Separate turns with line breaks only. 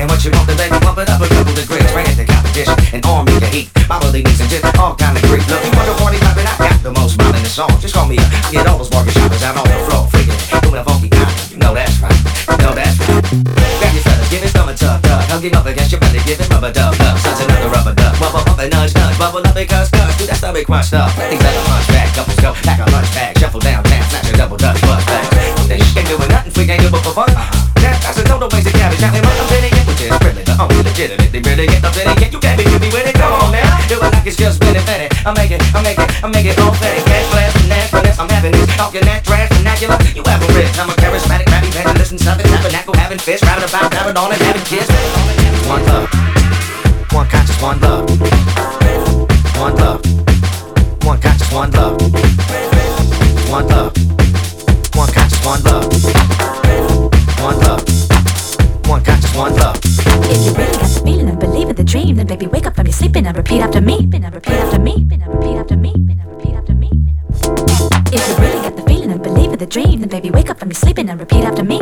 Getting what you want, then baby, bump it up a couple degrees. Bring it to competition and arm me heat. My body needs and just all kind of grief. Look, you want to party rapping? I got the most smile in the song. Just call me up. I get all those barber shoppers out on the floor, freaking doing a funky kind. You know that's right. You know that's right. Grab your fellas, give his thumb a tug, tug. Hug him up against your belly, give him rubber dub, dub. Such another rubber dub. Bubble up and nudge, nudge. Bubble up because, cuz, do that stomach crunch stuff. These other punch back, couples go, pack a lunch bag, shuffle down, snatch a double dutch, bust back. They ain't doing nothing, freak ain't doing for fun. Uh-huh. Brilliant opinion, you can't be with me with it. Come on now, do it like it's just been invented. I make it, I make it, I make it all fetty. Cash blast, finesse, finesse, I'm having this. Talking that trash vernacular, you have a rich. I'm a charismatic, rap evangelist and listen something. Tabernacle, having fish, rapping about, rapping on and having kids. One love, one conscious, one love. One love, one conscious, one love. One love, one conscious, one love. One love, one conscious, one love.
If you really got the feeling and believe in the dream, then baby wake up from your sleeping and repeat after me. And repeat after me. And repeat after me. And repeat after me. If you really got the feeling and believe in the dream, then baby wake up from your sleeping and repeat after me.